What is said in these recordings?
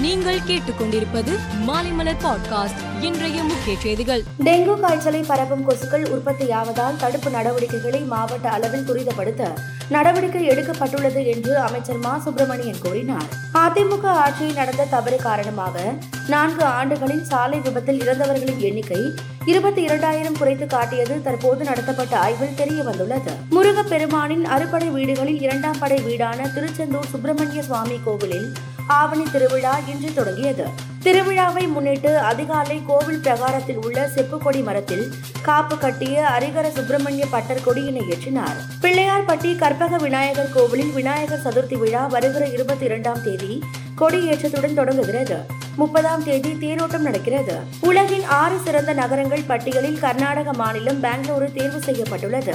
நீங்கள் கேட்டுக்கொண்டிருப்பது மாலைமலர் பாட்காஸ்ட் இன்றைய முக்கிய செய்திகள். டெங்கு காய்ச்சலை பரவும் கொசுக்கள் உற்பத்தியாவதால் தடுப்பு நடவடிக்கைகளை மாவட்ட அளவில் துரிதப்படுத்த நடவடிக்கை எடுக்கப்பட்டுள்ளது என்று அமைச்சர் மா. சுப்பிரமணியன் கூறினார். அதிமுக ஆட்சியில் நடந்த தவறு காரணமாக நான்கு ஆண்டுகளில் சாலை விபத்தில் இறந்தவர்களின் எண்ணிக்கை இருபத்தி இரண்டாயிரம் குறைத்து காட்டியது தற்போது நடத்தப்பட்ட ஆய்வில் தெரிய வந்துள்ளது முருகப்பெருமானின் அறுபடை வீடுகளில் இரண்டாம் படை வீடான திருச்செந்தூர் சுப்பிரமணிய சுவாமி கோவிலில் ஆவணி திருவிழா இன்று தொடங்கியது. திருவிழாவை முன்னிட்டு அதிகாலை கோவில் பிரகாரத்தில் உள்ள செப்புக்கொடி மரத்தில் காப்பு கட்டிய அரிகர சுப்பிரமணிய பட்டர் கொடியினை ஏற்றினார். பிள்ளையார்பட்டி கற்பக விநாயகர் கோவிலில் விநாயகர் சதுர்த்தி விழா வருகிற இருபத்தி இரண்டாம் தேதி கொடியேற்றத்துடன் தொடங்குகிறது. முப்பதாம் தேதி தேரோட்டம் நடக்கிறது. உலகின் ஆறு சிறந்த நகரங்கள் பட்டியலில் கர்நாடக மாநிலம் பெங்களூரு தேர்வு செய்யப்பட்டுள்ளது.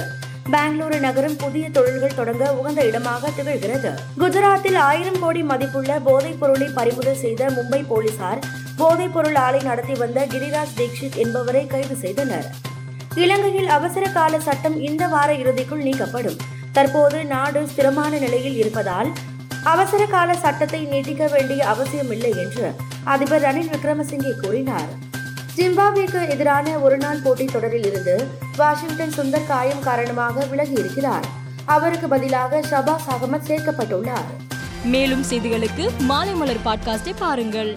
பெங்களூரு நகரம் புதிய தொழில்கள் தொடங்க உகந்த இடமாக திகழ்கிறது. குஜராத்தில் ஆயிரம் கோடி மதிப்புள்ள போதைப் பொருளை பறிமுதல் செய்த மும்பை போலீசார் போதைப் பொருள் ஆலை நடத்தி வந்த கிரிராஜ் தீக்ஷித் என்பவரை கைது செய்தனர். இலங்கையில் அவசர கால சட்டம் இந்த வார இறுதிக்குள் நீக்கப்படும். தற்போது நாடு ஸ்திரமான நிலையில் இருப்பதால் அவசர கால சட்டத்தை நீட்டிக்க வேண்டிய அவசியமில்லை என்று அதிபர் ரணில் விக்ரமசிங்கே கூறினார். ஜிம்பாப்வேக்கு எதிரான ஒருநாள் போட்டித் தொடரில் இருந்து வாஷிங்டன் சுந்தர் காயம் காரணமாக விலகி இருக்கிறார் அவருக்கு பதிலாக ஷபாஸ் அகமது சேர்க்கப்பட்டுள்ளார். மேலும் செய்திகளுக்கு மாலைமலர் பாட்காஸ்டை பாருங்கள்.